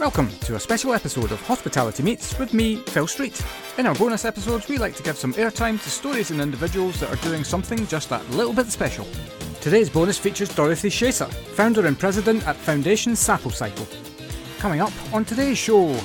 Welcome to a special episode of Hospitality Meets with me, Phil Street. In our bonus episodes, we like to give some airtime to stories and individuals that are doing something just that little bit special. Today's bonus features Dorothy Schiesser, founder and president at Foundation SapoCycle. Coming up on today's show,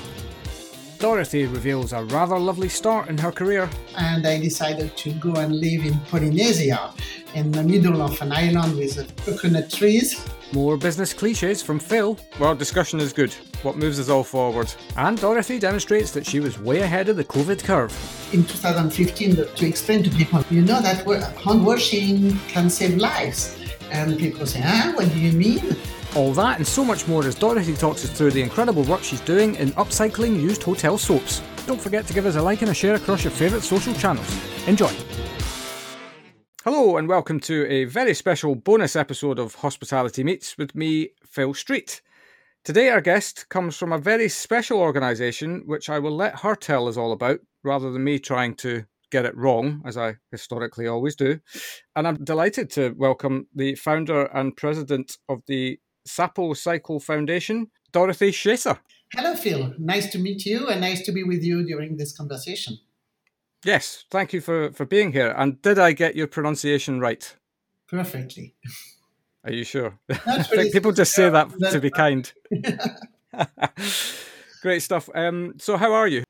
Dorothy reveals a rather lovely start in her career. And I decided to go and live in Polynesia, in the middle of an island with coconut trees. More business cliches from Phil. Well, discussion is good. What moves us all forward? And Dorothy demonstrates that she was way ahead of the COVID curve. In 2015, to explain to people, you know that hand washing can save lives. And people say, ah, what do you mean? All that and so much more as Dorothy talks us through the incredible work she's doing in upcycling used hotel soaps. Don't forget to give us a like and a share across your favourite social channels. Enjoy! Hello, and welcome to a very special bonus episode of Hospitality Meets with me, Phil Street. Today, our guest comes from a very special organisation, which I will let her tell us all about, rather than me trying to get it wrong, as I historically always do. And I'm delighted to welcome the founder and president of the SapoCycle Foundation, Dorothy Schiesser. Hello, Phil. Nice to meet you, and nice to be with you during this conversation. Yes, thank you for, for being here. And did I get your pronunciation right? Perfectly. Are you sure? People just say that to be kind. Great stuff. Um, so, how are you?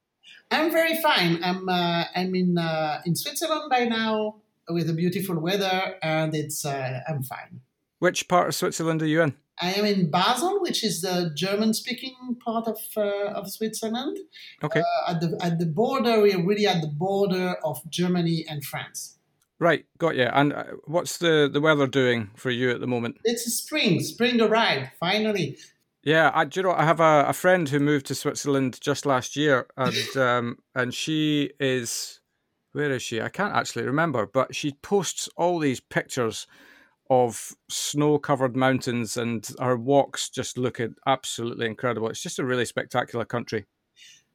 I'm very fine. I'm uh, I'm in uh, in Switzerland by now with the beautiful weather, and it's uh, I'm fine. Which part of Switzerland are you in? I am in Basel, which is the German-speaking part of uh, of Switzerland. Okay. Uh, at the at the border, we are really at the border of Germany and France. Right, got you. And uh, what's the the weather doing for you at the moment? It's spring. Spring arrived finally. Yeah, I, you know, I have a, a friend who moved to Switzerland just last year, and um, and she is, where is she? I can't actually remember, but she posts all these pictures of snow-covered mountains, and her walks just look absolutely incredible. It's just a really spectacular country.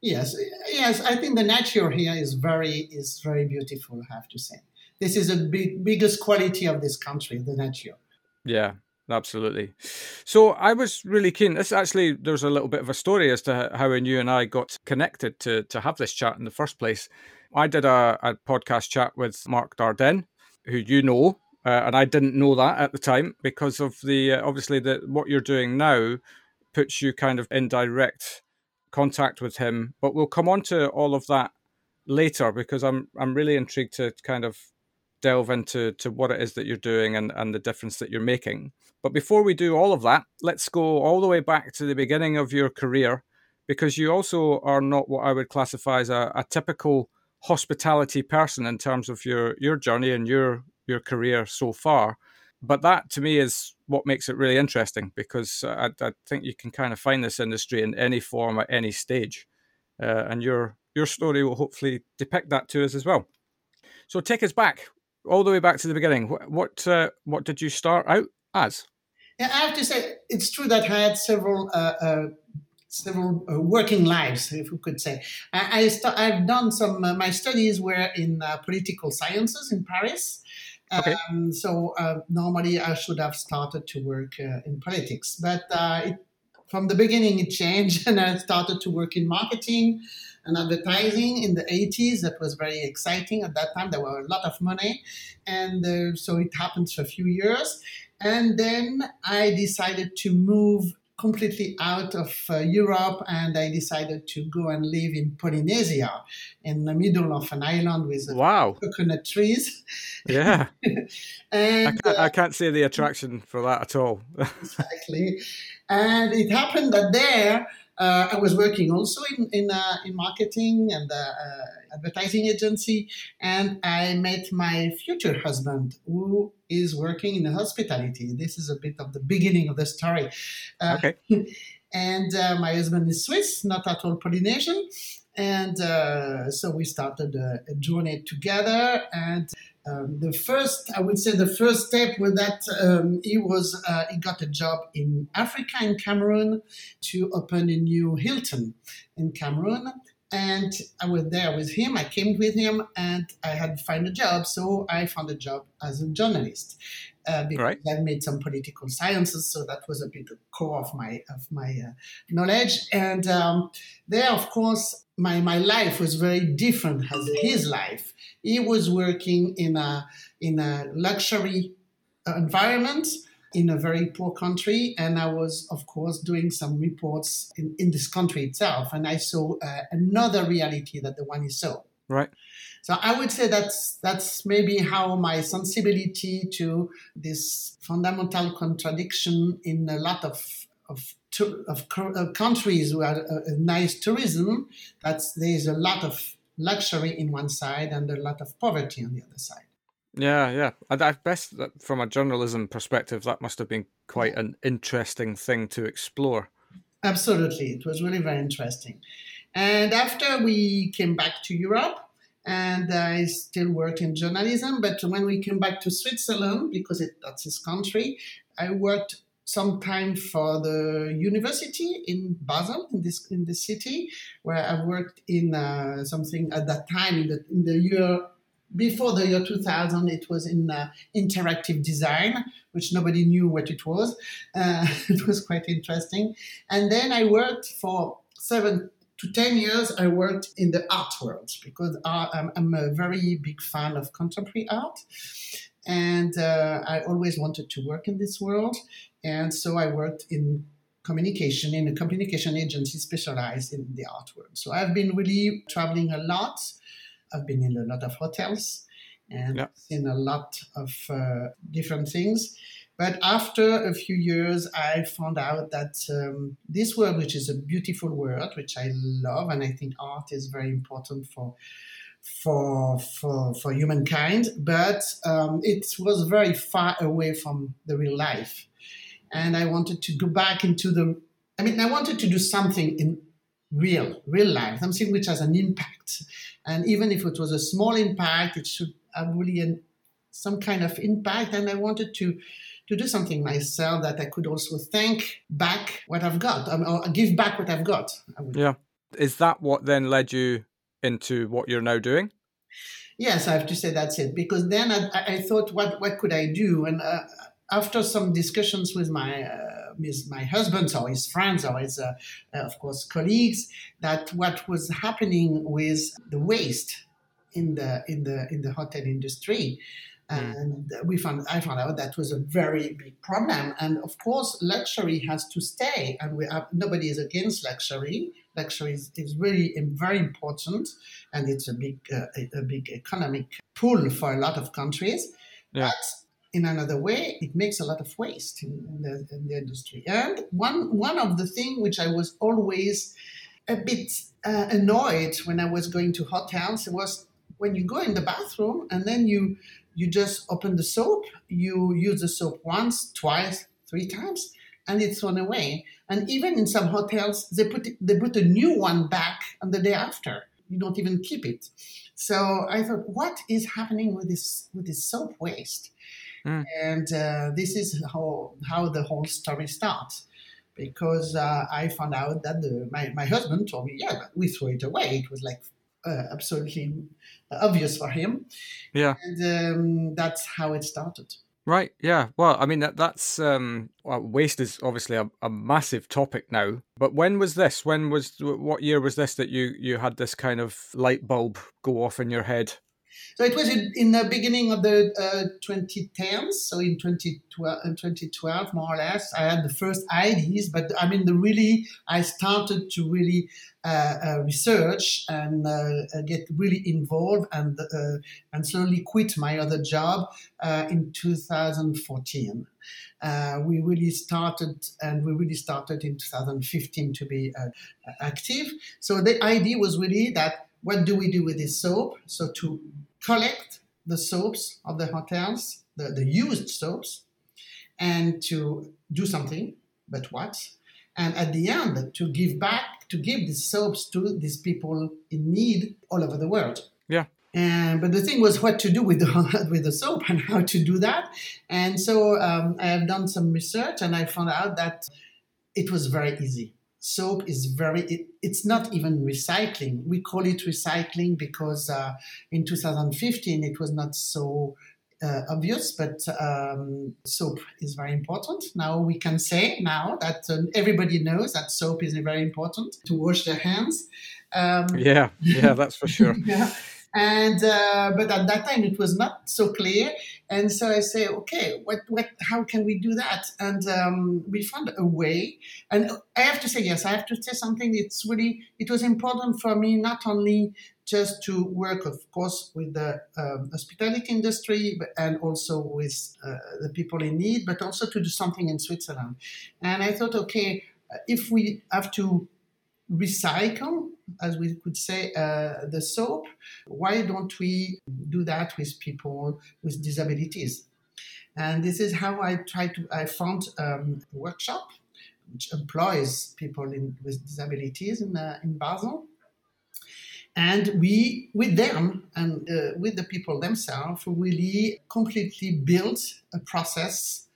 Yes, yes, I think the nature here is very is very beautiful. I have to say, this is the big biggest quality of this country, the nature. Yeah, absolutely. So I was really keen. This actually, there's a little bit of a story as to how you and I got connected to to have this chat in the first place. I did a, a podcast chat with Mark Darden, who you know, uh, and I didn't know that at the time because of the uh, obviously the what you're doing now puts you kind of in direct contact with him. But we'll come on to all of that later because I'm I'm really intrigued to kind of delve into to what it is that you're doing and, and the difference that you're making. But before we do all of that, let's go all the way back to the beginning of your career because you also are not what I would classify as a, a typical hospitality person in terms of your your journey and your your career so far. But that to me is what makes it really interesting because I, I think you can kind of find this industry in any form at any stage, uh, and your your story will hopefully depict that to us as well. So take us back all the way back to the beginning. What what, uh, what did you start out as? Yeah, I have to say it's true that I had several uh, uh, several uh, working lives, if we could say. I, I I've done some. Uh, my studies were in uh, political sciences in Paris. Okay. Um, so uh, normally I should have started to work uh, in politics, but uh, it, from the beginning it changed, and I started to work in marketing and advertising in the 80s. That was very exciting at that time. There were a lot of money, and uh, so it happened for a few years. And then I decided to move completely out of uh, Europe and I decided to go and live in Polynesia in the middle of an island with wow. coconut trees. Yeah. and I can't, uh, I can't, see the attraction for that at all. exactly. And it happened that there uh, I was working also in in, uh, in marketing and uh, uh, advertising agency, and I met my future husband, who is working in the hospitality. This is a bit of the beginning of the story. Uh, okay. and my husband is Swiss, not at all Polynesian, and so we started a, a journey together and um, the first, I would say, the first step was that um, he was uh, he got a job in Africa in Cameroon to open a new Hilton in Cameroon, and I was there with him. I came with him, and I had to find a job, so I found a job as a journalist. uh, because right. I made some political sciences, so that was a bit the core of my of my uh, knowledge. And um, there, of course, my my life was very different as his life. He was working in a in a luxury environment in a very poor country, and I was, of course, doing some reports in, in this country itself, and I saw uh, another reality that the one he saw. Right. So I would say that's that's maybe how my sensibility to this fundamental contradiction in a lot of of of, of countries where uh, nice tourism, that's there's a lot of luxury in one side and a lot of poverty on the other side. Yeah, yeah. I, I best from a journalism perspective, that must have been quite an interesting thing to explore. Absolutely, it was really very interesting. And after we came back to Europe, and I still work in journalism. But when we came back to Switzerland, because it, that's his country, I worked some time for the university in Basel, in this in the city, where I worked in uh, something at that time in the in the year before the year 2000. It was in uh, interactive design, which nobody knew what it was. Uh, it was quite interesting, and then I worked for seven to 10 years, I worked in the art world because I'm, I'm a very big fan of contemporary art. And uh, I always wanted to work in this world. And so I worked in communication in a communication agency specialized in the art world. So I've been really traveling a lot. I've been in a lot of hotels and yeah. seen a lot of uh, different things. But after a few years, I found out that um, this world, which is a beautiful world, which I love, and I think art is very important for for for for humankind, but um, it was very far away from the real life, and I wanted to go back into the. I mean, I wanted to do something in real real life, something which has an impact, and even if it was a small impact, it should have really an, some kind of impact, and I wanted to to do something myself that I could also thank back what I've got um, or give back what I've got. Yeah. Is that what then led you into what you're now doing? Yes, I have to say that's it. Because then I, I thought, what what could I do? And uh, after some discussions with my uh, with my husband or his friends or his, uh, uh of course, colleagues, that what was happening with the waste in the in the in the hotel industry Mm. And we found, I found out that was a very big problem. And of course, luxury has to stay. And we have, nobody is against luxury. Luxury is, is really very important, and it's a big, uh, a, big economic pool for a lot of countries. Yeah. But in another way, it makes a lot of waste in, in, the, in the, industry. And one one of the things which I was always a bit uh, annoyed when I was going to hotels was when you go in the bathroom and then you you just open the soap, you use the soap once, twice, three times, and it's thrown away. And even in some hotels, they put it, they put a new one back on the day after. You don't even keep it. So I thought, what is happening with this with this soap waste? Mm. And uh, this is how how the whole story starts. Because uh, I found out that the, my, my husband told me, yeah, we throw it away. It was like uh, absolutely obvious for him. Yeah, and um, that's how it started. Right. Yeah. Well, I mean that that's um well, waste is obviously a, a massive topic now. But when was this? When was what year was this that you you had this kind of light bulb go off in your head? So it was in, the beginning of the uh, 2010s. So in 2012, in 2012, more or less, I had the first ideas. But I mean, the really, I started to really uh, uh, research and uh, get really involved and uh, and slowly quit my other job uh, in 2014. Uh, we really started and we really started in 2015 to be active. So the idea was really that what do we do with this soap? So to collect the soaps of the hotels, the, the used soaps, and to do something, but what? And at the end, to give back, to give these soaps to these people in need all over the world. Yeah. And but the thing was what to do with the with the soap and how to do that. And so um, I have done some research and I found out that it was very easy soap is very it, it's not even recycling we call it recycling because uh, in 2015 it was not so uh, obvious, but um, soap is very important. Now we can say now that uh, everybody knows that soap is very important to wash their hands. Um, yeah, yeah, that's for sure. yeah. And uh, but at that time it was not so clear, and so I say, okay, what, what, how can we do that? And um, we found a way. And I have to say, yes, I have to say something. It's really, it was important for me not only just to work, of course, with the um, hospitality industry and also with uh, the people in need, but also to do something in Switzerland. And I thought, okay, if we have to recycle, as we could say, uh, the soap. Why don't we do that with people with disabilities? And this is how I try to. I found um, a workshop which employs people in, with disabilities in, uh, in Basel. And we, with them and uh, with the people themselves, really completely built a process,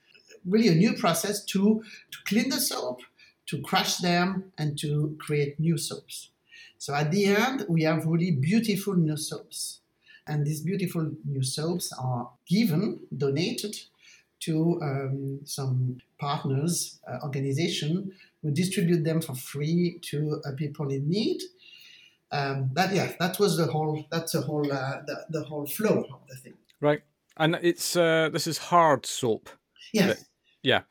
really a new process to, to clean the soap, to crush them and to create new soaps. So at the end, we have really beautiful new soaps. And these beautiful new soaps are given, donated to um, some partners, uh, organization who distribute them for free to uh, people in need. Um, that yeah, that was the whole. That's the whole. Uh, the, the whole flow of the thing. Right, and it's uh, this is hard soap. Yes. yeah.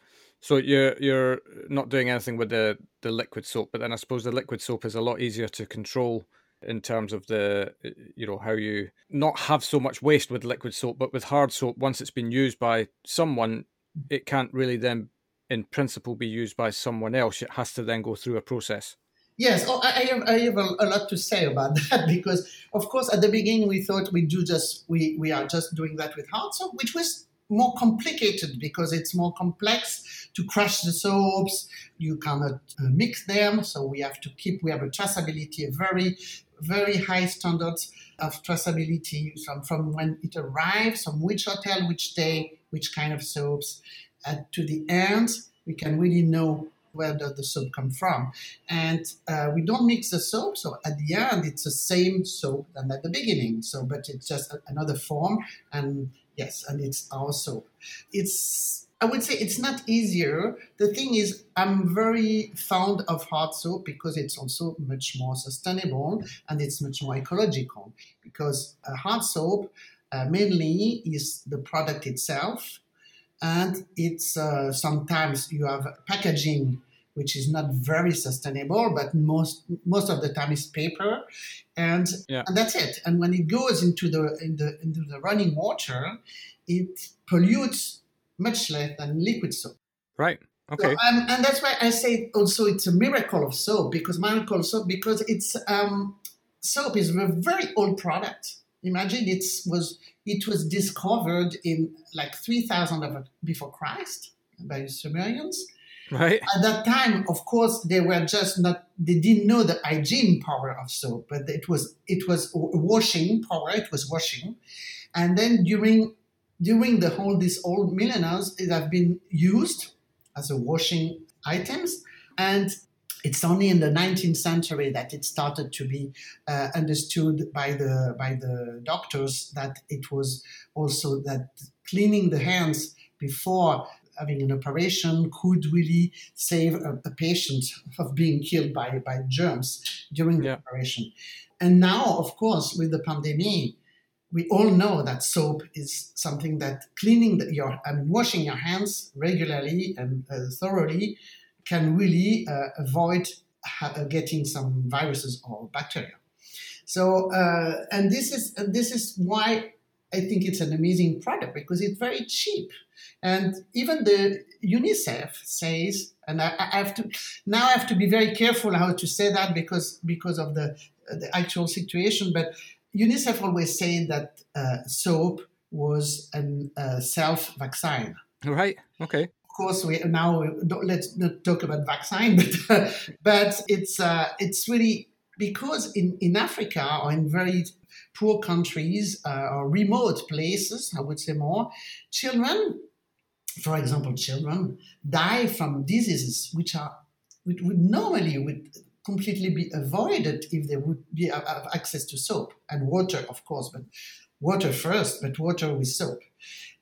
So you're you're not doing anything with the the liquid soap, but then I suppose the liquid soap is a lot easier to control in terms of the you know how you not have so much waste with liquid soap, but with hard soap, once it's been used by someone, it can't really then, in principle, be used by someone else. It has to then go through a process. Yes, oh, I have, I have a, a, lot to say about that because, of course, at the beginning we thought we do just we we are just doing that with hard soap, which was more complicated because it's more complex to crush the soaps. You cannot uh, mix them, so we have to keep. We have a traceability, a very very high standards of traceability from, from when it arrives, from which hotel, which day, which kind of soaps. And to the end, we can really know where does the soap come from. And uh, we don't mix the soap, so at the end, it's the same soap than at the beginning. So, but it's just another form. And Yes, and it's also. It's I would say it's not easier. The thing is, I'm very fond of hard soap because it's also much more sustainable and it's much more ecological. Because a hard soap uh, mainly is the product itself, and it's uh, sometimes you have packaging which is not very sustainable, but most most of the time is paper, and yeah. and that's it. And when it goes into the, in the into the running water, it pollutes much less than liquid soap. Right. Okay. So, um, and that's why I say also it's a miracle of soap because miracle of soap because it's um, soap is a very old product. Imagine it was it was discovered in like three thousand before Christ by Sumerians Right. At that time, of course, they were just not. They didn't know the hygiene power of soap, but it was it was washing power. It was washing, and then during during the whole these old millennia, it have been used as a washing items, and it's only in the 19th century that it started to be uh, understood by the by the doctors that it was also that cleaning the hands before having an operation could really save a, a patient of being killed by, by germs during the yeah. operation. And now, of course, with the pandemic, we all know that soap is something that cleaning the, your, I mean, washing your hands regularly and uh, thoroughly can really uh, avoid ha- uh, getting some viruses or bacteria. So, uh, and this is this is why I think it's an amazing product because it's very cheap. And even the UNICEF says, and I, I, have to now I have to be very careful how to say that because because of the the actual situation. But UNICEF always said that uh, soap was a uh, self vaccine. Right. Okay. Of course, we now let's not talk about vaccine, but but it's uh, it's really because in in Africa or in very poor countries uh, or remote places, I would say more, children, for example, children die from diseases which are which would normally would completely be avoided if they would be have access to soap and water, of course, but water first, but water with soap.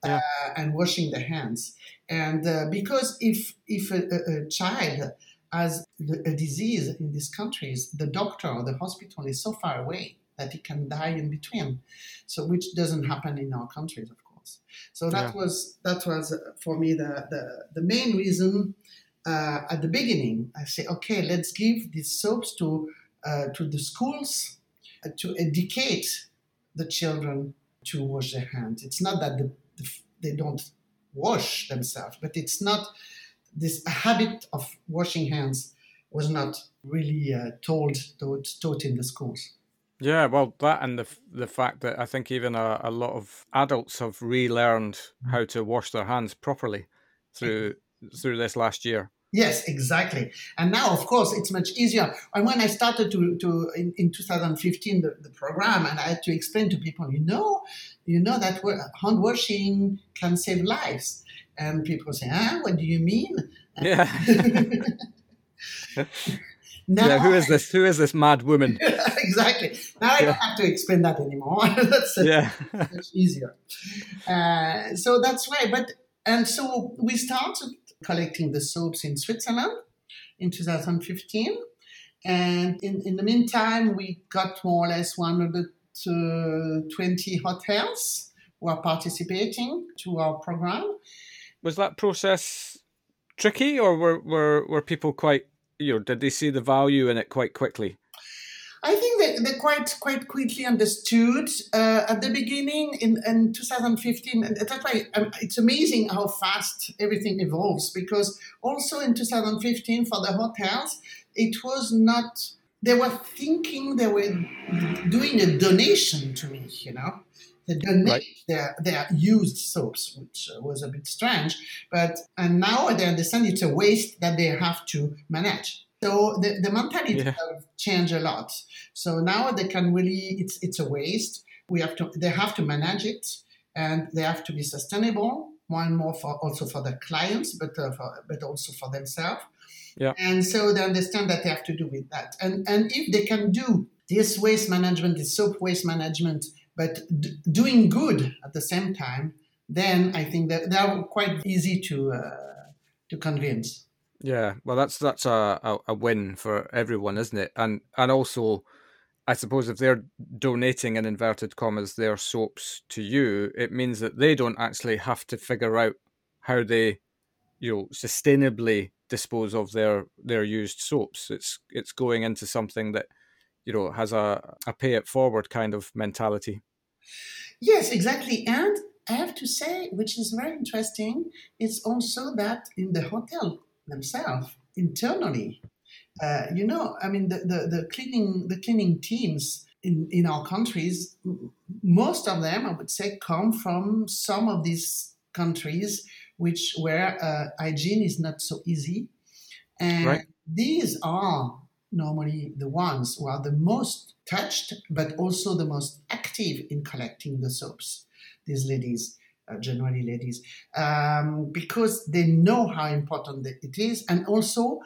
yeah. uh, and washing the hands. And uh, because if if a, a, child has a disease in these countries, the doctor or the hospital is so far away that he can die in between. So which doesn't happen in our countries, of course. So that yeah. was that was uh, for me the the, the main reason. Uh, at the beginning, I say, okay, let's give these soaps to uh, to the schools uh, to educate the children to wash their hands. It's not that the, the, they don't wash themselves, but it's not this habit of washing hands was not really uh, told taught, taught in the schools. Yeah, well, that and the the fact that I think even a, a lot of adults have relearned how to wash their hands properly through through this last year. Yes, exactly. And now, of course, it's much easier. And when I started to, to in, in 2015 the, the program, and I had to explain to people, you know, you know that hand washing can save lives. And people say, ah, what do you mean? Yeah. now, yeah, who is this? Who is this mad woman? exactly. Now I don't have to explain that anymore. that's yeah. much easier. Uh, so that's why. But and so we started collecting the soaps in Switzerland in 2015. And in, in the meantime, we got more or less 120 hotels who are participating to our program. Was that process tricky, or were, were, were people quite, you know, did they see the value in it quite quickly? I think that they quite quite quickly understood uh, at the beginning in, in 2015. And that's why um, it's amazing how fast everything evolves. Because also in 2015 for the hotels, it was not. They were thinking they were doing a donation to me. You know, they donate right. their their used soaps, which was a bit strange. But and now they understand it's a waste that they have to manage. So the, the mentality yeah. have changed a lot. So now they can really it's it's a waste. We have to they have to manage it and they have to be sustainable more and more for also for the clients, but uh, for, but also for themselves. Yeah. And so they understand that they have to do with that. And and if they can do this waste management, this soap waste management, but d- doing good at the same time, then I think that they are quite easy to uh, to convince. Yeah, well, that's that's a, a, a win for everyone, isn't it? And and also, I suppose if they're donating in inverted commas their soaps to you, it means that they don't actually have to figure out how they, you know, sustainably dispose of their their used soaps. It's it's going into something that, you know, has a a pay it forward kind of mentality. Yes, exactly, and I have to say, which is very interesting, it's also that in the hotel themselves internally. Uh, you know, I mean, the, the, the, cleaning the cleaning teams in, in our countries, most of them, I would say, come from some of these countries which where uh, hygiene is not so easy, and right. these are normally the ones who are the most touched, but also the most active in collecting the soaps. These ladies uh, generally ladies, um, because they know how important it is, and also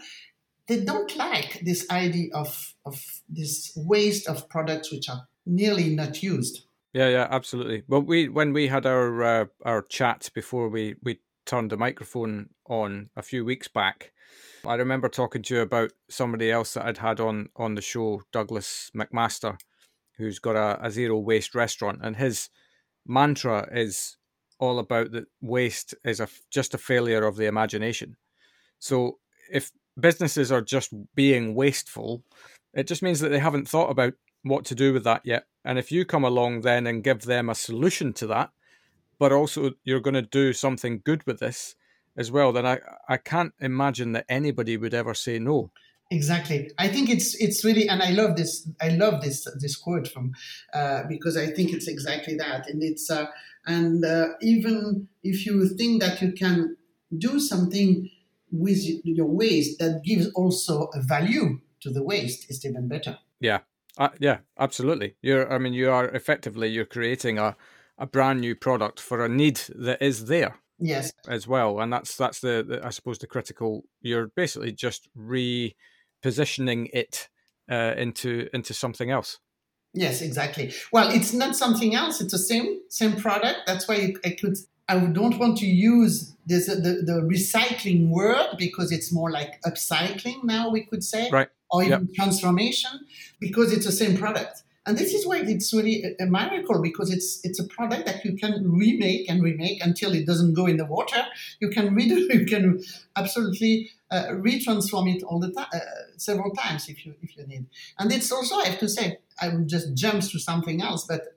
they don't like this idea of of this waste of products which are nearly not used. Yeah, yeah, absolutely. Well, we when we had our uh, our chat before we we turned the microphone on a few weeks back, I remember talking to you about somebody else that I'd had on on the show, Douglas McMaster, who's got a, a zero waste restaurant, and his mantra is all about that waste is a just a failure of the imagination. So if businesses are just being wasteful, it just means that they haven't thought about what to do with that yet. And if you come along then and give them a solution to that, but also you're going to do something good with this as well, then I, I can't imagine that anybody would ever say no. Exactly. I think it's it's really, and I love this. I love this this quote from uh, because I think it's exactly that, and it's uh, and uh, even if you think that you can do something with your waste that gives also a value to the waste, it's even better. Yeah, uh, yeah, absolutely. You're, I mean, you are effectively you're creating a a brand new product for a need that is there. Yes, as well, and that's that's the, the I suppose the critical. You're basically just repositioning it uh, into into something else. Yes, exactly. Well, it's not something else. It's the same same product. That's why I could. I don't want to use this the, the recycling word because it's more like upcycling now. We could say, right, or even yep. transformation, because it's the same product. And this is why it's really a, miracle because it's it's a product that you can remake and remake until it doesn't go in the water. You can redo, you can absolutely uh, retransform it all the time, uh, several times if you if you need. And it's also I have to say I will just jump to something else, but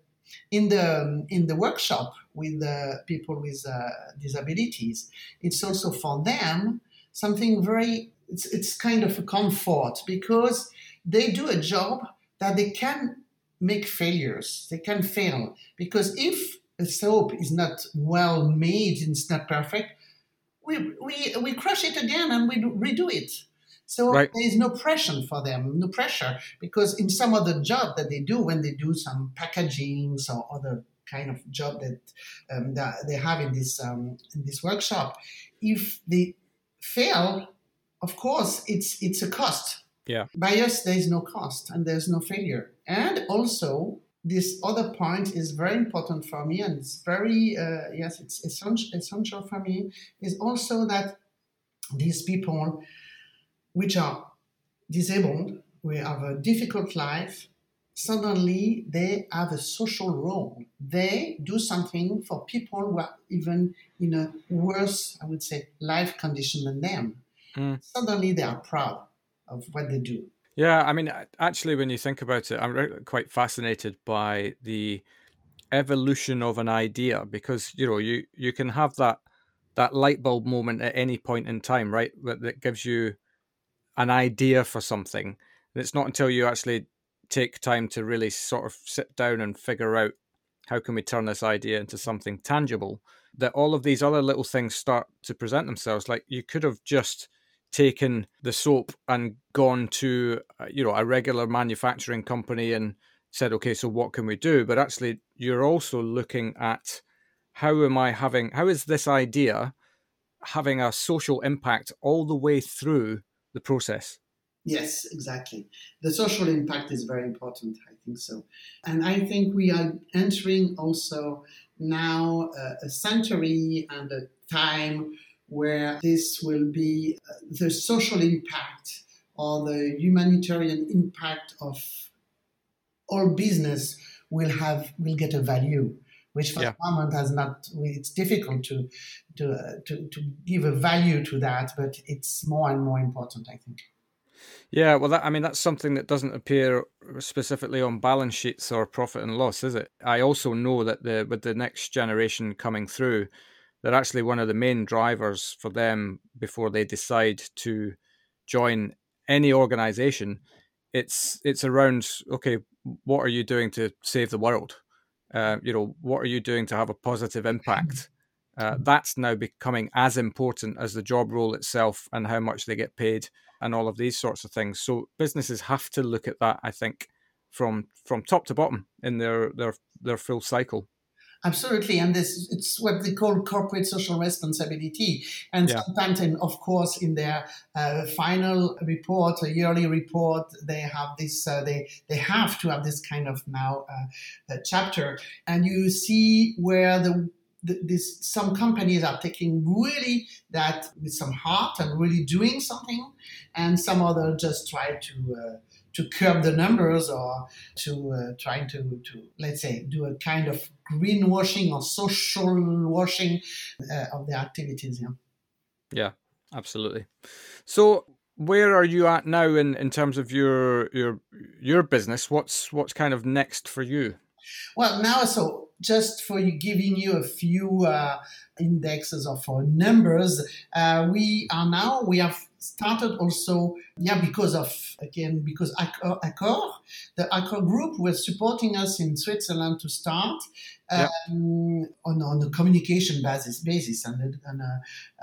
in the in the workshop with people with uh, disabilities, it's also for them something very. It's it's kind of a comfort because they do a job that they can make failures. They can fail because if a soap is not well made, and it's not perfect, we, we, we crush it again and we redo it. So right. there is no pressure for them, no pressure, because in some other job that they do, when they do some packaging or other kind of job that, um, that they have in this um, in this workshop, if they fail, of course it's it's a cost yeah. By us, there is no cost and there's no failure. And also, this other point is very important for me, and it's very, uh, yes, it's essential, essential for me, is also that these people which are disabled, we have a difficult life, suddenly they have a social role. They do something for people who are even in a worse, I would say, life condition than them. Mm. Suddenly they are proud of what they do. Yeah, I mean, actually, when you think about it, I'm quite fascinated by the evolution of an idea because you know you you can have that that light bulb moment at any point in time, right? That, that gives you an idea for something. And it's not until you actually take time to really sort of sit down and figure out how can we turn this idea into something tangible that all of these other little things start to present themselves. Like you could have just taken the soap and gone to uh, you know a regular manufacturing company and said okay so what can we do? But actually you're also looking at how am i having how is this idea having a social impact all the way through the process? Yes exactly. The social impact is very important i think so. And i think we are entering also now uh, a century and a time where this will be uh, the social impact or the humanitarian impact of all business will have will get a value which for yeah. the moment has not it's difficult to to, uh, to to give a value to that but it's more and more important i think yeah well that, i mean that's something that doesn't appear specifically on balance sheets or profit and loss is it i also know that the with the next generation coming through they're actually one of the main drivers for them before they decide to join any organization. It's it's around okay what are you doing to save the world? Uh, you know what are you doing to have a positive impact? Uh, that's now becoming as important as the job role itself and how much they get paid and all of these sorts of things. So businesses have to look at that i think from from top to bottom in their their their full cycle Absolutely, and this it's what they call corporate social responsibility. And yeah. sometimes, and of course, in their uh, final report, a yearly report, they have this. Uh, they they have to have this kind of now uh, chapter, and you see where the this, some companies are taking really that with some heart and really doing something, and some other just try to uh, to curb the numbers or to uh, trying to, to, let's say, do a kind of greenwashing or social washing uh, of the activities. Yeah. Yeah, absolutely. So, where are you at now in, in terms of your your your business? What's what's kind of next for you? Well, now so just for you giving you a few uh, indexes of our numbers, uh, we are now we have started also, yeah, because of, again, because Accor, the Accor group was supporting us in Switzerland to start um, on, on a communication basis, basis and an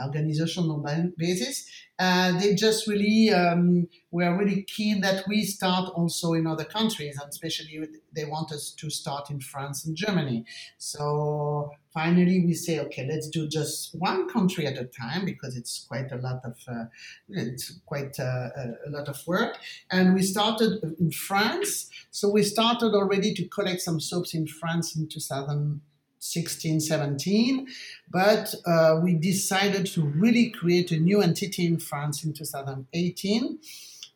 organizational basis. Uh, they just really um, were really keen that we start also in other countries, and especially they want us to start in France and Germany. So finally, we say, okay, let's do just one country at a time because it's quite a lot of uh, it's quite uh, a lot of work. And we started in France. So we started already to collect some soaps in France in 2000. 16, 17, but uh, we decided to really create a new entity in France in 2018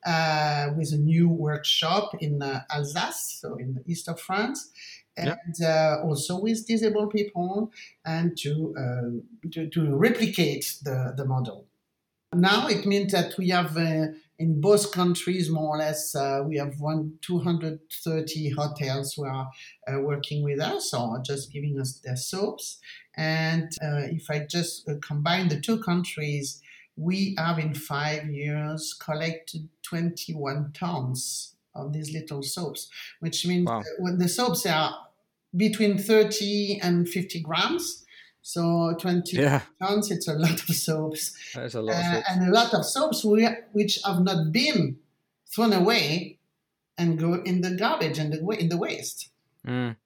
uh, with a new workshop in uh, Alsace, so in the east of France, and uh, also with disabled people, and to, uh, to, to replicate the, the model. Now it means that we have uh, in both countries, more or less, uh, we have one 230 hotels who are uh, working with us or just giving us their soaps. And uh, if I just uh, combine the two countries, we have in five years collected 21 tons of these little soaps, which means wow. when the soaps are between 30 and 50 grams, so 20 yeah. tons, it's a lot of soaps. That's a lot uh, And a lot of soaps which have not been thrown away and go in the garbage and the, in the waste. Mm.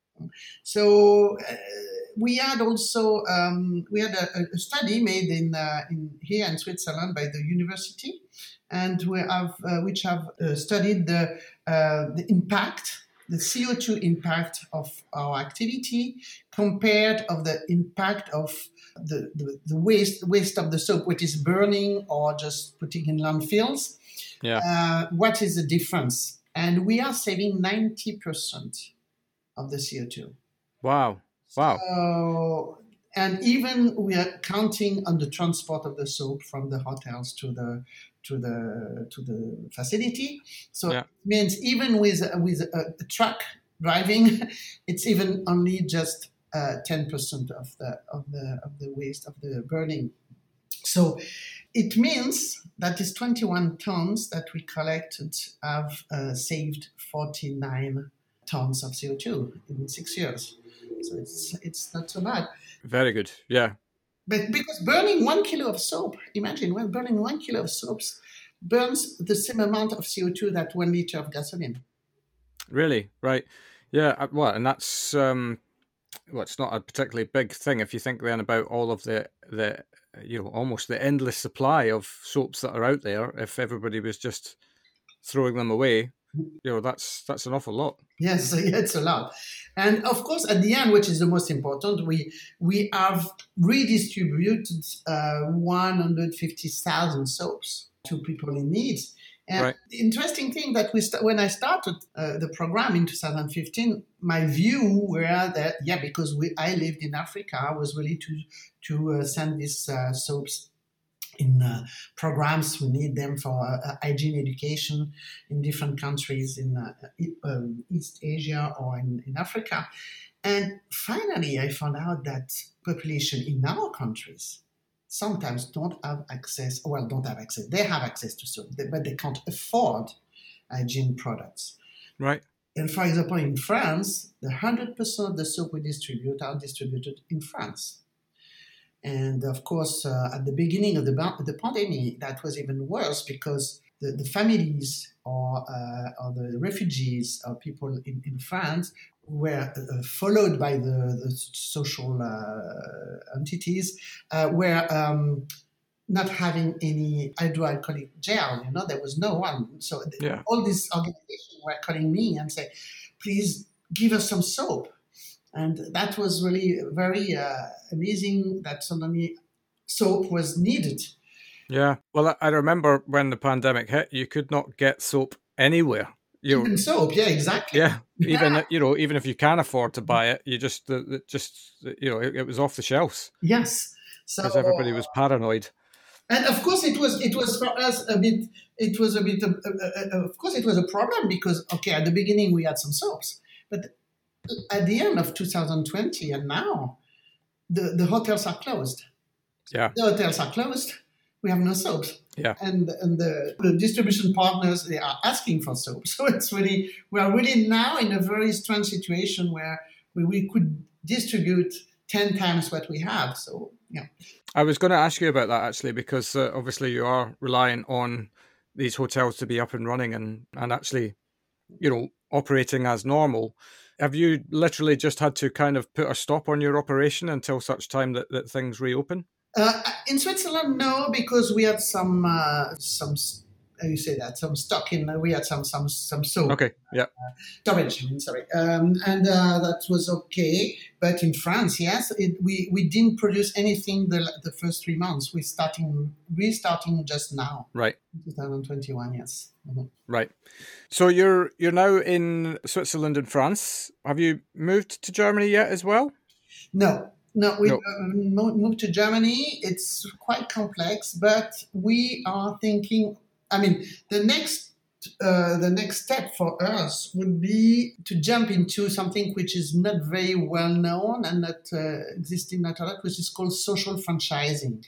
So uh, we had also um, we had a, a, study made in, uh, in here in Switzerland by the university, and we have uh, which have uh, studied the uh, the impact the CO2 impact of our activity compared of the impact of the, the, the waste waste of the soap, which is burning or just putting in landfills. Yeah. Uh, what is the difference? And we are saving 90% of the CO2. Wow. Wow. So, and even we are counting on the transport of the soap from the hotels to the to the to the facility. So yeah. it means even with with a, a, truck driving, it's even only just ten uh, percent of the of the of the waste of the burning. So it means that these 21 tons that we collected have uh, saved 49 tons of CO2 in six years. So it's it's not so bad. Very good. Yeah. But because burning one kilo of soap, imagine when burning one kilo of soaps burns the same amount of CO2 that one liter of gasoline. Really? Right. Yeah. Uh, well, and that's um, well, it's not a particularly big thing if you think then about all of the the you know almost the endless supply of soaps that are out there. If everybody was just throwing them away, you know that's that's an awful lot. Yes, it's a lot, and of course at the end, which is the most important, we we have redistributed uh, one hundred fifty thousand soaps to people in need. And right. the interesting thing that we st- when I started uh, the program in 2015, my view were that yeah, because we I lived in Africa, I was really to to uh, send these uh, soaps in uh, programs. We need them for uh, hygiene education in different countries in uh, um, East Asia or in, in Africa. And finally, I found out that population in our countries sometimes don't have access, well, don't have access. They have access to soap, but they can't afford hygiene products. Right. And for example, in France, the 100% of the soap we distribute are distributed in France. And of course, uh, at the beginning of the, the pandemic, that was even worse because the, the families or, uh, or the refugees or people in, in France were uh, followed by the, the social uh, entities uh, were um, not having any hydroalcoholic gel. You know, there was no one. So yeah. all these organizations were calling me and say, "Please give us some soap." And that was really very uh, amazing that suddenly soap was needed. Yeah. Well, I remember when the pandemic hit, you could not get soap anywhere. You even soap, yeah, exactly. Yeah, even you know, even if you can afford to buy it, you just just you know, it, it was off the shelves. Yes, because so, everybody was paranoid. And of course, it was it was for us a bit. It was a bit. Uh, uh, uh, of course, it was a problem because okay, at the beginning we had some soaps, but at the end of 2020 and now, the the hotels are closed. Yeah, the hotels are closed we have no soaps. Yeah. And and the, the, distribution partners they are asking for soap. So it's really we are really now in a very strange situation where we, we could distribute ten times what we have. So Yeah. I was going to ask you about that actually, because uh, obviously you are relying on these hotels to be up and running and, and actually, you know, operating as normal. Have you literally just had to kind of put a stop on your operation until such time that, that things reopen? Uh, in Switzerland, no, because we had some uh, some how you say that? Some stock in we had some some some soap. Okay yeah. Uh, storage I mean, sorry. Um, and uh, that was okay. But in France yes it, we we didn't produce anything the, the first three months. We're starting restarting just now. Right. 2021 yes. Mm-hmm. right. So you're you're now in Switzerland and France. Have you moved to Germany yet as well? No no, we no. Uh, moved to Germany. It's quite complex, but we are thinking. I mean, the next uh, the next step for us would be to jump into something which is not very well known and not uh, exists in Natural, which is called social franchising.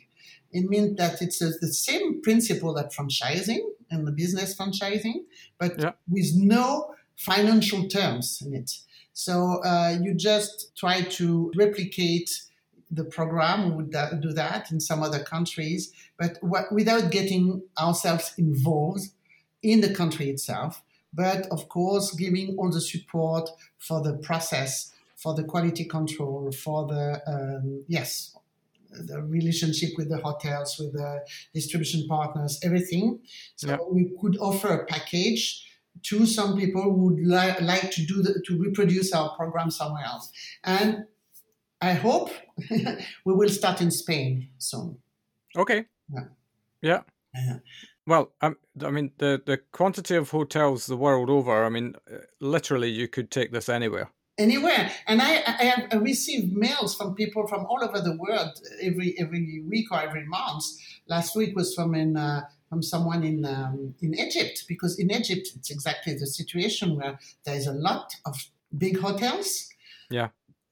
It means that it's uh, the same principle that franchising and the business franchising, but yeah. with no financial terms in it. So uh, you just try to replicate the program. We would do that in some other countries, but without getting ourselves involved in the country itself. But of course, giving all the support for the process, for the quality control, for the um, yes, the relationship with the hotels, with the distribution partners, everything. So yeah. we could offer a package to some people who would li- like to do the, to reproduce our program somewhere else. And I hope we will start in Spain soon. Okay. Yeah. Yeah. yeah. Well, um, I mean, the, the quantity of hotels the world over, I mean, literally, you could take this anywhere. Anywhere, and I, I have received mails from people from all over the world every every week or every month. Last week was from in uh, from someone in um, in Egypt because in Egypt it's exactly the situation where there is a lot of big hotels, yeah,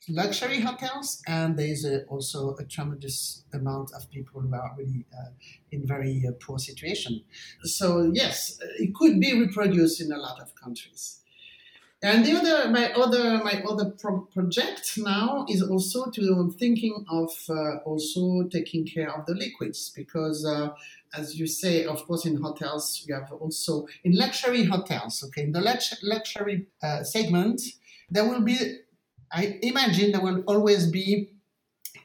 luxury hotels, and there is a, also a tremendous amount of people who are really uh, in very uh, poor situation. So yes, it could be reproduced in a lot of countries. And the other, my other, my other pro- project now is also to thinking of uh, also taking care of the liquids because, uh, as you say, of course, in hotels you have also in luxury hotels. Okay, in the lux- luxury uh, segment, there will be, I imagine, there will always be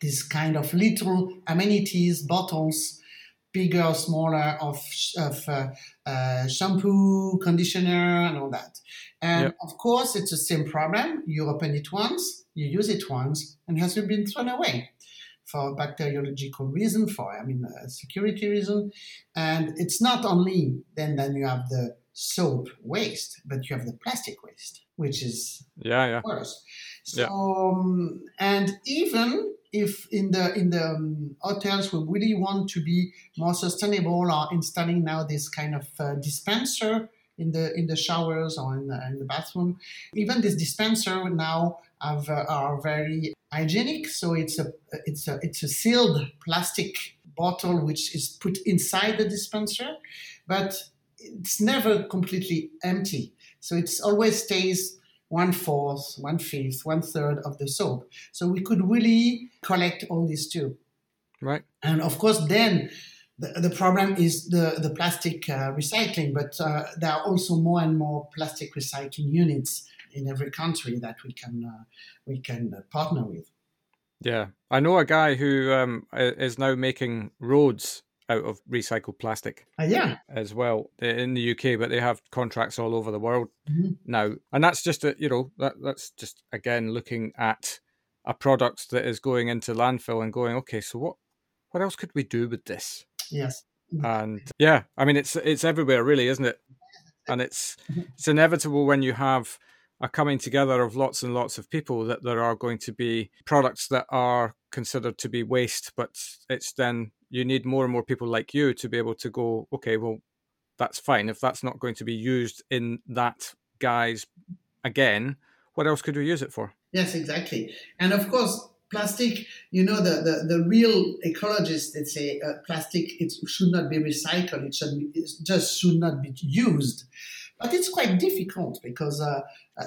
this kind of little amenities bottles bigger or smaller of, of uh, uh, shampoo, conditioner, and all that. And yep. of course, it's the same problem. You open it once, you use it once, and has been thrown away for bacteriological reason, for I mean uh, security reason. And it's not only then then you have the soap waste, but you have the plastic waste, which is yeah yeah worse. So yeah. um, and even if in the in the um, hotels we really want to be more sustainable, are installing now this kind of uh, dispenser in the in the showers or in the, in the bathroom. Even this dispenser now have, uh, are very hygienic. So it's a it's a it's a sealed plastic bottle which is put inside the dispenser, but it's never completely empty. So it always stays one fourth, one fifth, one third of the soap. So we could really collect all these too. Right. And of course, then the, the problem is the, the plastic uh, recycling, but uh, there are also more and more plastic recycling units in every country that we can uh, we can uh, partner with. Yeah, I know a guy who um, is now making roads out of recycled plastic. Uh, yeah, as well in the UK, but they have contracts all over the world mm-hmm. now, and that's just a, you know that that's just again looking at a product that is going into landfill and going, okay, so what what else could we do with this? Yes. And yeah, I mean it's it's everywhere really, isn't it? And it's it's inevitable when you have a coming together of lots and lots of people that there are going to be products that are considered to be waste, but it's then you need more and more people like you to be able to go, okay, well, that's fine. If that's not going to be used in that guy's again, what else could we use it for? Yes, exactly. And of course, plastic, you know, the, the, the real ecologists, they say uh, plastic it should not be recycled, it, should be, it just should not be used. But it's quite difficult because uh, uh,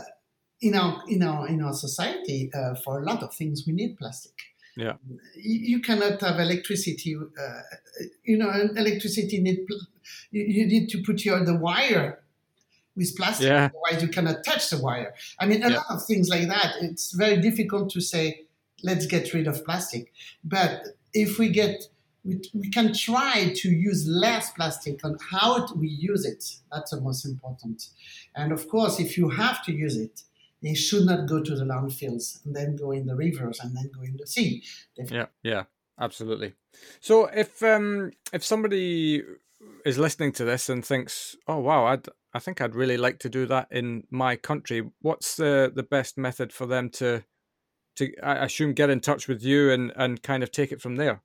in, our, in, our, in our society, uh, for a lot of things, we need plastic. Yeah. You, cannot have electricity. Uh, you know, electricity need you, you need to put your the wire with plastic. Yeah. Otherwise, you cannot touch the wire. I mean, a yeah. lot of things like that. It's very difficult to say, let's get rid of plastic. But if we get, we, we can try to use less plastic on how we use it. That's the most important. And of course, if you have to use it, they should not go to the landfills and then go in the rivers and then go in the sea. Yeah, yeah, absolutely. So if um if somebody is listening to this and thinks, "Oh wow, I'd I think I'd really like to do that in my country," what's the the best method for them to to I assume get in touch with you and and kind of take it from there?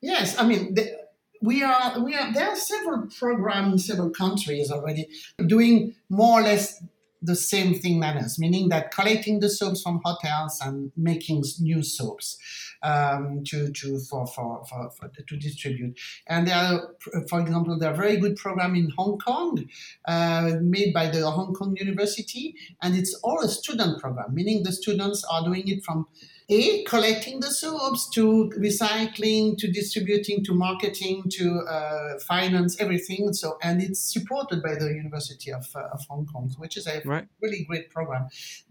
Yes, I mean. The, we are, we are, there are several programs in several countries already doing more or less the same thing us, meaning that collecting the soaps from hotels and making new soaps um, to, to for, for, for, for, to distribute. And there are, for example, there are very good program in Hong Kong uh, made by the Hong Kong University, and it's all a student program, meaning the students are doing it from a collecting the soaps to recycling to distributing to marketing to uh, finance everything so and it's supported by the university of, uh, of hong kong which is a right. really great program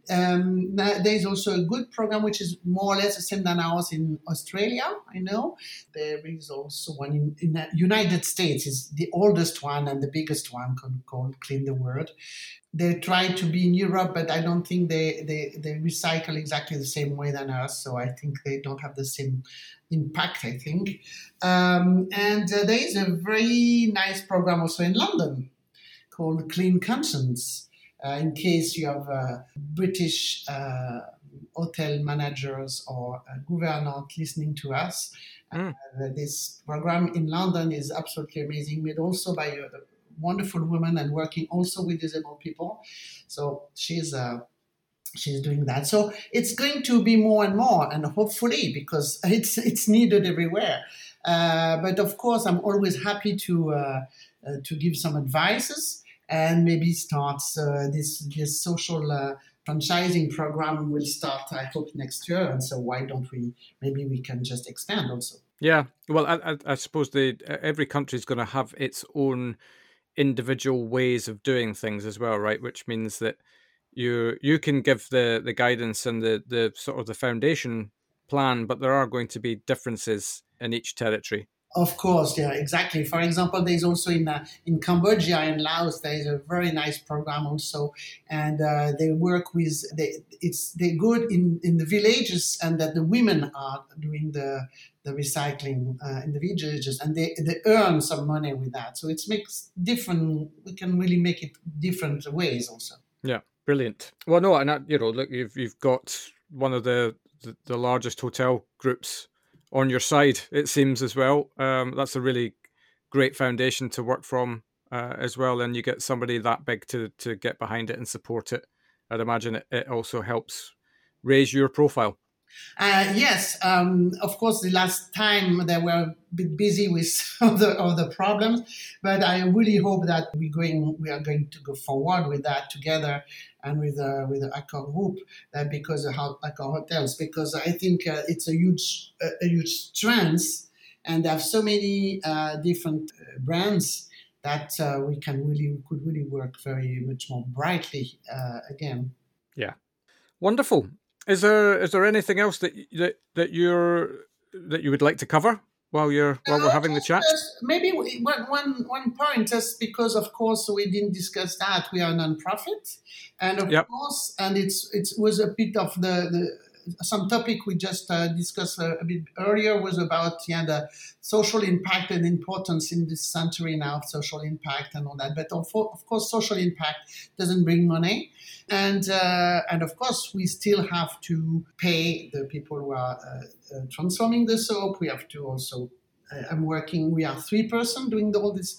um, there's also a good program which is more or less the same than ours in australia i know there is also one in, in the united states is the oldest one and the biggest one called clean the world they try to be in Europe, but I don't think they, they, they recycle exactly the same way than us. So I think they don't have the same impact, I think. Um, and uh, there is a very nice program also in London called Clean Conscience. Uh, in case you have uh, British uh, hotel managers or governors listening to us, mm. this program in London is absolutely amazing, made also by a wonderful woman and working also with disabled people. So she's uh, she's doing that. So it's going to be more and more, and hopefully because it's it's needed everywhere. Uh, but of course, I'm always happy to uh, uh, to give some advices and maybe start uh, this this social. Uh, franchising program will start i hope next year and so why don't we maybe we can just expand also yeah well i, I, I suppose the every country is going to have its own individual ways of doing things as well, right? Which means that you you can give the the guidance and the the sort of the foundation plan, but there are going to be differences in each territory. Of course, yeah, exactly. For example, there's also in uh, in Cambodia and Laos there is a very nice program also, and uh, they work with they, it's they're good in in the villages, and that the women are doing the the recycling uh, in the villages, and they they earn some money with that. So it makes different. We can really make it different ways also. Yeah, brilliant. Well, no, and you know, look, you've you've got one of the, the, the largest hotel groups on your side, it seems as well. Um, that's a really great foundation to work from uh, as well. And you get somebody that big to to get behind it and support it. I'd imagine it, it also helps raise your profile. Uh, yes, um, of course, the last time they were a bit busy with all the, the problems, but I really hope that we going we are going to go forward with that together and with uh, with the Accor Group uh, because of Accor Hotels because I think uh, it's a huge a huge strength and they have so many uh, different uh, brands that we can really we could really work very much more brightly again. Yeah, wonderful. Is there is there anything else that that that you're that you would like to cover while you're while we're having the chat? Maybe one, one, one point, just because of course we didn't discuss that we are a non-profit, and of yep. course, and it's it was a bit of the, the some topic we just uh, discussed a, a, bit earlier was about yeah, the social impact and importance in this century now of social impact and all that. But of, of course, social impact doesn't bring money. And, uh, and of course, we still have to pay the people who are uh, uh transforming the soap. We have to also, uh, I'm working, we are three person doing all this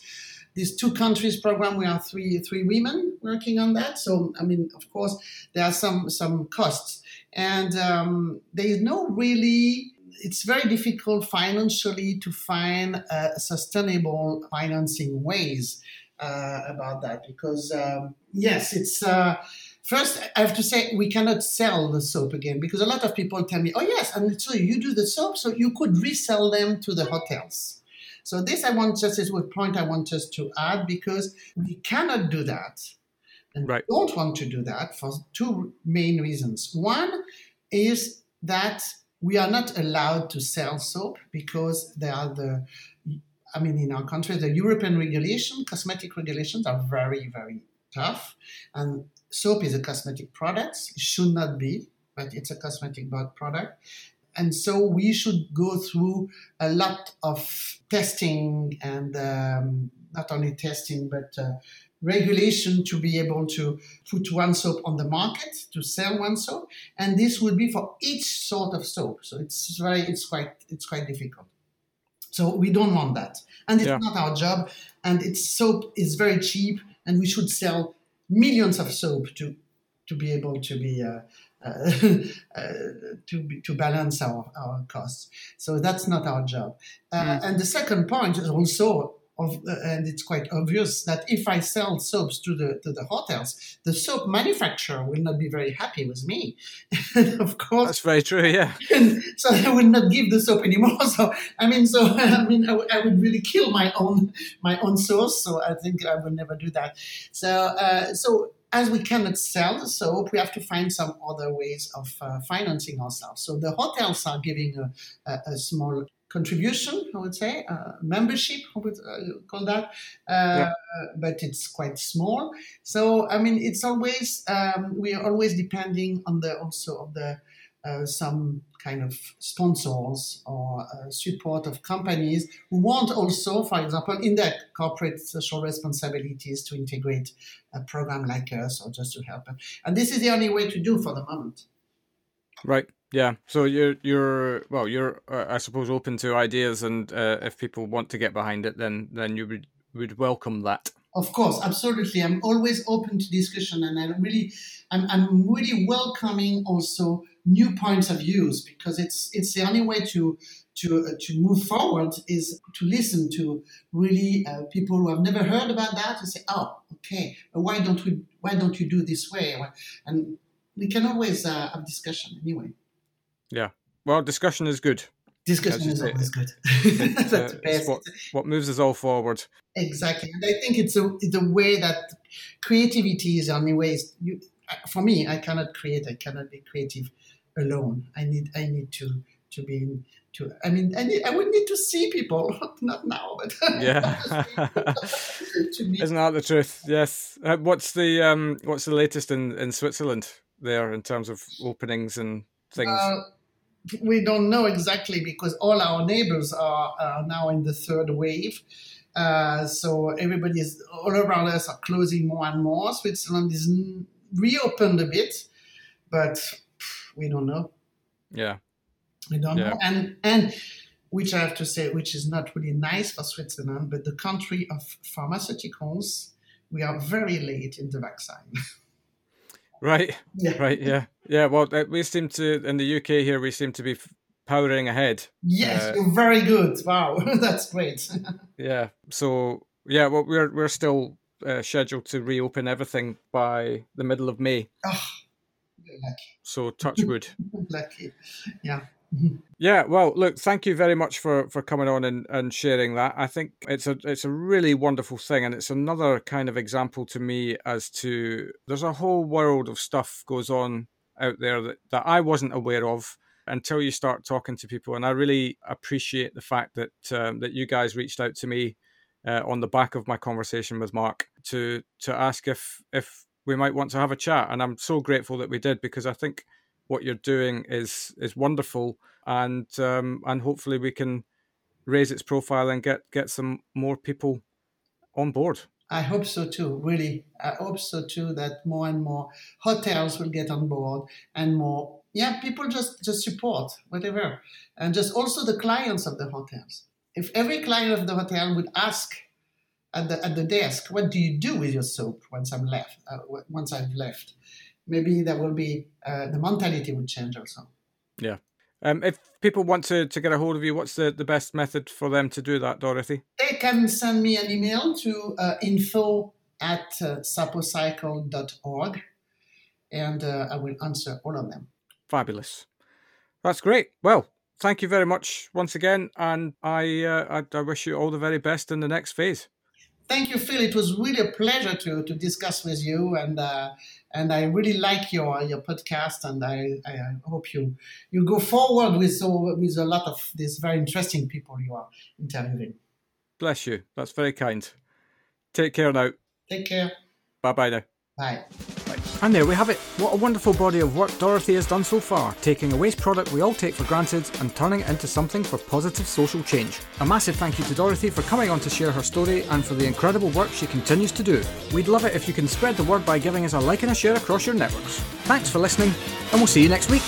these two countries program we are three three women working on that so i mean of course there are some some costs and um, there is no really it's very difficult financially to find uh, sustainable financing ways uh, about that because um, yes, it's. Uh, First, I have to say we cannot sell the soap again because a lot of people tell me, "Oh yes, and so you do the soap, so you could resell them to the hotels." So this I want just is what point I want us to add because we cannot do that, and right. don't want to do that for two main reasons. One is that we are not allowed to sell soap because there are the I mean, in our country, the European regulation, cosmetic regulations are very, very tough. And soap is a cosmetic product. It should not be, but it's a cosmetic product. And so we should go through a lot of testing and um, not only testing, but uh, regulation to be able to put one soap on the market to sell one soap and this would be for each sort of soap so it's very it's quite it's quite difficult so we don't want that and it's yeah. not our job and its soap is very cheap and we should sell millions of soap to to be able to be uh, uh, uh, to be, to balance our, our costs. So that's not our job. Mm. And the second point is also of, uh, and it's quite obvious that if I sell soaps to the to the hotels, the soap manufacturer will not be very happy with me. of course, that's very true. Yeah. so I will not give the soap anymore. So I mean, so I mean, I, w- I would really kill my own my own source. So I think I will never do that. So uh, so as we cannot sell the soap, we have to find some other ways of uh, financing ourselves. So the hotels are giving a, a, a small contribution, I would say, uh, membership, I would uh, call that, uh, yeah. but it's quite small. So I mean, it's always um, we are always depending on the also of the uh, some kind of sponsors or uh, support of companies who want also, for example, in their corporate social responsibilities to integrate a program like us or just to help them. And this is the only way to do for the moment. Right. Yeah. So you're you're well, you're uh, I suppose open to ideas, and uh, if people want to get behind it, then then you would would welcome that. Of course, absolutely. I'm always open to discussion, and I really, I'm, I'm really welcoming also new points of views because it's it's the only way to to uh, to move forward is to listen to really uh, people who have never heard about that and say, oh, okay, why don't we why don't you do this way? And we can always uh, have discussion anyway. Yeah. Well, discussion is good. Discussion is always good. That's uh, the best. What, what, moves us all forward. Exactly, and I think it's a it's a way that creativity is the only way. You, for me, I cannot create. I cannot be creative alone. I need I need to to be to. I mean, I, need, I would need to see people, not now, but yeah. Isn't that the truth? Yes. Uh, what's the um What's the latest in in Switzerland there in terms of openings and things? Uh, we don't know exactly because all our neighbors are, are now in the third wave. Uh, so everybody is all around us are closing more and more. Switzerland is reopened a bit, but we don't know. Yeah, we don't yeah. know. And and which I have to say, which is not really nice for Switzerland, but the country of pharmaceuticals, we are very late in the vaccine. Right. Yeah. Right. Yeah. Yeah. Well, we seem to in the UK here. We seem to be powering ahead. Yes, uh, you're very good. Wow, that's great. yeah. So yeah, well, we're we're still uh, scheduled to reopen everything by the middle of May. Oh, so touch wood. lucky. Yeah. Yeah, well, look, thank you very much for for coming on and, and sharing that. I think it's a it's a really wonderful thing, and it's another kind of example to me as to there's a whole world of stuff goes on out there that, that I wasn't aware of until you start talking to people, and I really appreciate the fact that um, that you guys reached out to me uh, on the back of my conversation with Mark to to ask if if we might want to have a chat, and I'm so grateful that we did because I think what you're doing is is wonderful, and um, and hopefully we can raise its profile and get get some more people on board. I hope so too. Really, I hope so too. That more and more hotels will get on board, and more yeah, people just just support whatever, and just also the clients of the hotels. If every client of the hotel would ask at the at the desk, "What do you do with your soap once I'm left? Uh, once I've left?" Maybe that will be uh, the mentality would change also. Yeah. Um, if people want to, to get a hold of you, what's the, the best method for them to do that, Dorothy? They can send me an email to uh, info at uh, sapocycle.org and uh, I will answer all of them. Fabulous. That's great. Well, thank you very much once again, and I, uh, I, I wish you all the very best in the next phase. Thank you, Phil. It was really a pleasure to, to discuss with you, and uh, and I really like your your podcast, and I, I hope you you go forward with so with a lot of these very interesting people you are interviewing. Bless you. That's very kind. Take care now. Take care. Bye bye now. Bye. And there we have it. What a wonderful body of work Dorothy has done so far, taking a waste product we all take for granted and turning it into something for positive social change. A massive thank you to Dorothy for coming on to share her story and for the incredible work she continues to do. We'd love it if you can spread the word by giving us a like and a share across your networks. Thanks for listening, and we'll see you next week.